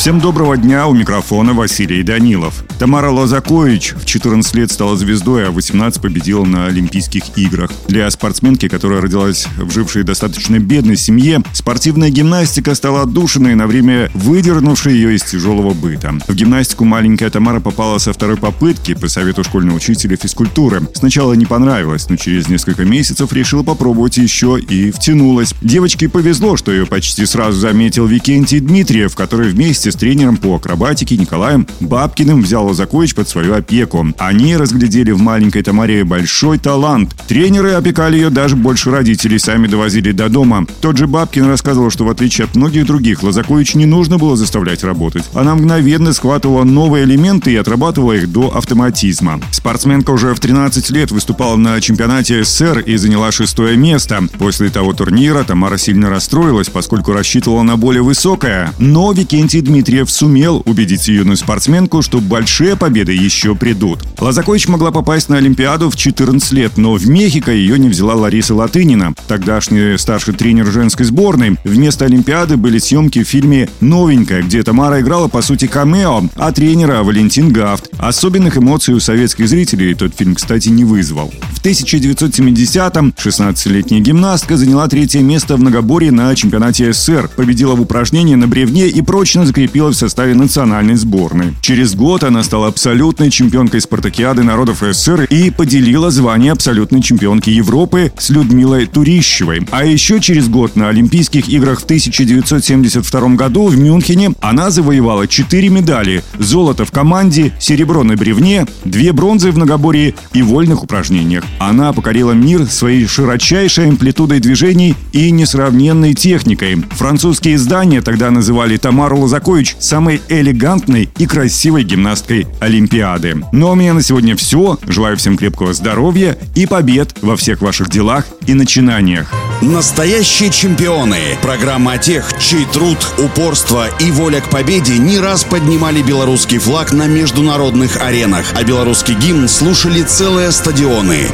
Всем доброго дня, у микрофона Василий Данилов. Тамара Лозакович в 14 лет стала звездой, а в 18 победила на Олимпийских играх. Для спортсменки, которая родилась в жившей достаточно бедной семье, спортивная гимнастика стала отдушиной на время выдернувшей ее из тяжелого быта. В гимнастику маленькая Тамара попала со второй попытки по совету школьного учителя физкультуры. Сначала не понравилось, но через несколько месяцев решила попробовать еще и втянулась. Девочке повезло, что ее почти сразу заметил Викентий Дмитриев, который вместе с тренером по акробатике Николаем Бабкиным взял Лозакович под свою опеку. Они разглядели в маленькой Тамаре большой талант. Тренеры опекали ее даже больше родителей, сами довозили до дома. Тот же Бабкин рассказывал, что в отличие от многих других, Лозакович не нужно было заставлять работать. Она мгновенно схватывала новые элементы и отрабатывала их до автоматизма. Спортсменка уже в 13 лет выступала на чемпионате СССР и заняла шестое место. После того турнира Тамара сильно расстроилась, поскольку рассчитывала на более высокое. Но Викентий Дмитриев сумел убедить юную спортсменку, что большие победы еще придут. Лазакович могла попасть на Олимпиаду в 14 лет, но в Мехико ее не взяла Лариса Латынина, тогдашний старший тренер женской сборной. Вместо Олимпиады были съемки в фильме «Новенькая», где Тамара играла, по сути, камео, а тренера Валентин Гафт. Особенных эмоций у советских зрителей тот фильм, кстати, не вызвал. В 1970-м 16-летняя гимнастка заняла третье место в многоборье на чемпионате СССР, победила в упражнении на бревне и прочно закрепилась в составе национальной сборной. Через год она стала абсолютной чемпионкой спартакиады народов СССР и поделила звание абсолютной чемпионки Европы с Людмилой Турищевой. А еще через год на Олимпийских играх в 1972 году в Мюнхене она завоевала 4 медали. Золото в команде, серебро на бревне, две бронзы в многоборье и вольных упражнениях. Она покорила мир своей широчайшей амплитудой движений и несравненной техникой. Французские издания тогда называли Тамару Лозакович самой элегантной и красивой гимнасткой Олимпиады. Ну а у меня на сегодня все. Желаю всем крепкого здоровья и побед во всех ваших делах и начинаниях. Настоящие чемпионы. Программа тех, чей труд, упорство и воля к победе не раз поднимали белорусский флаг на международных аренах, а белорусский гимн слушали целые стадионы.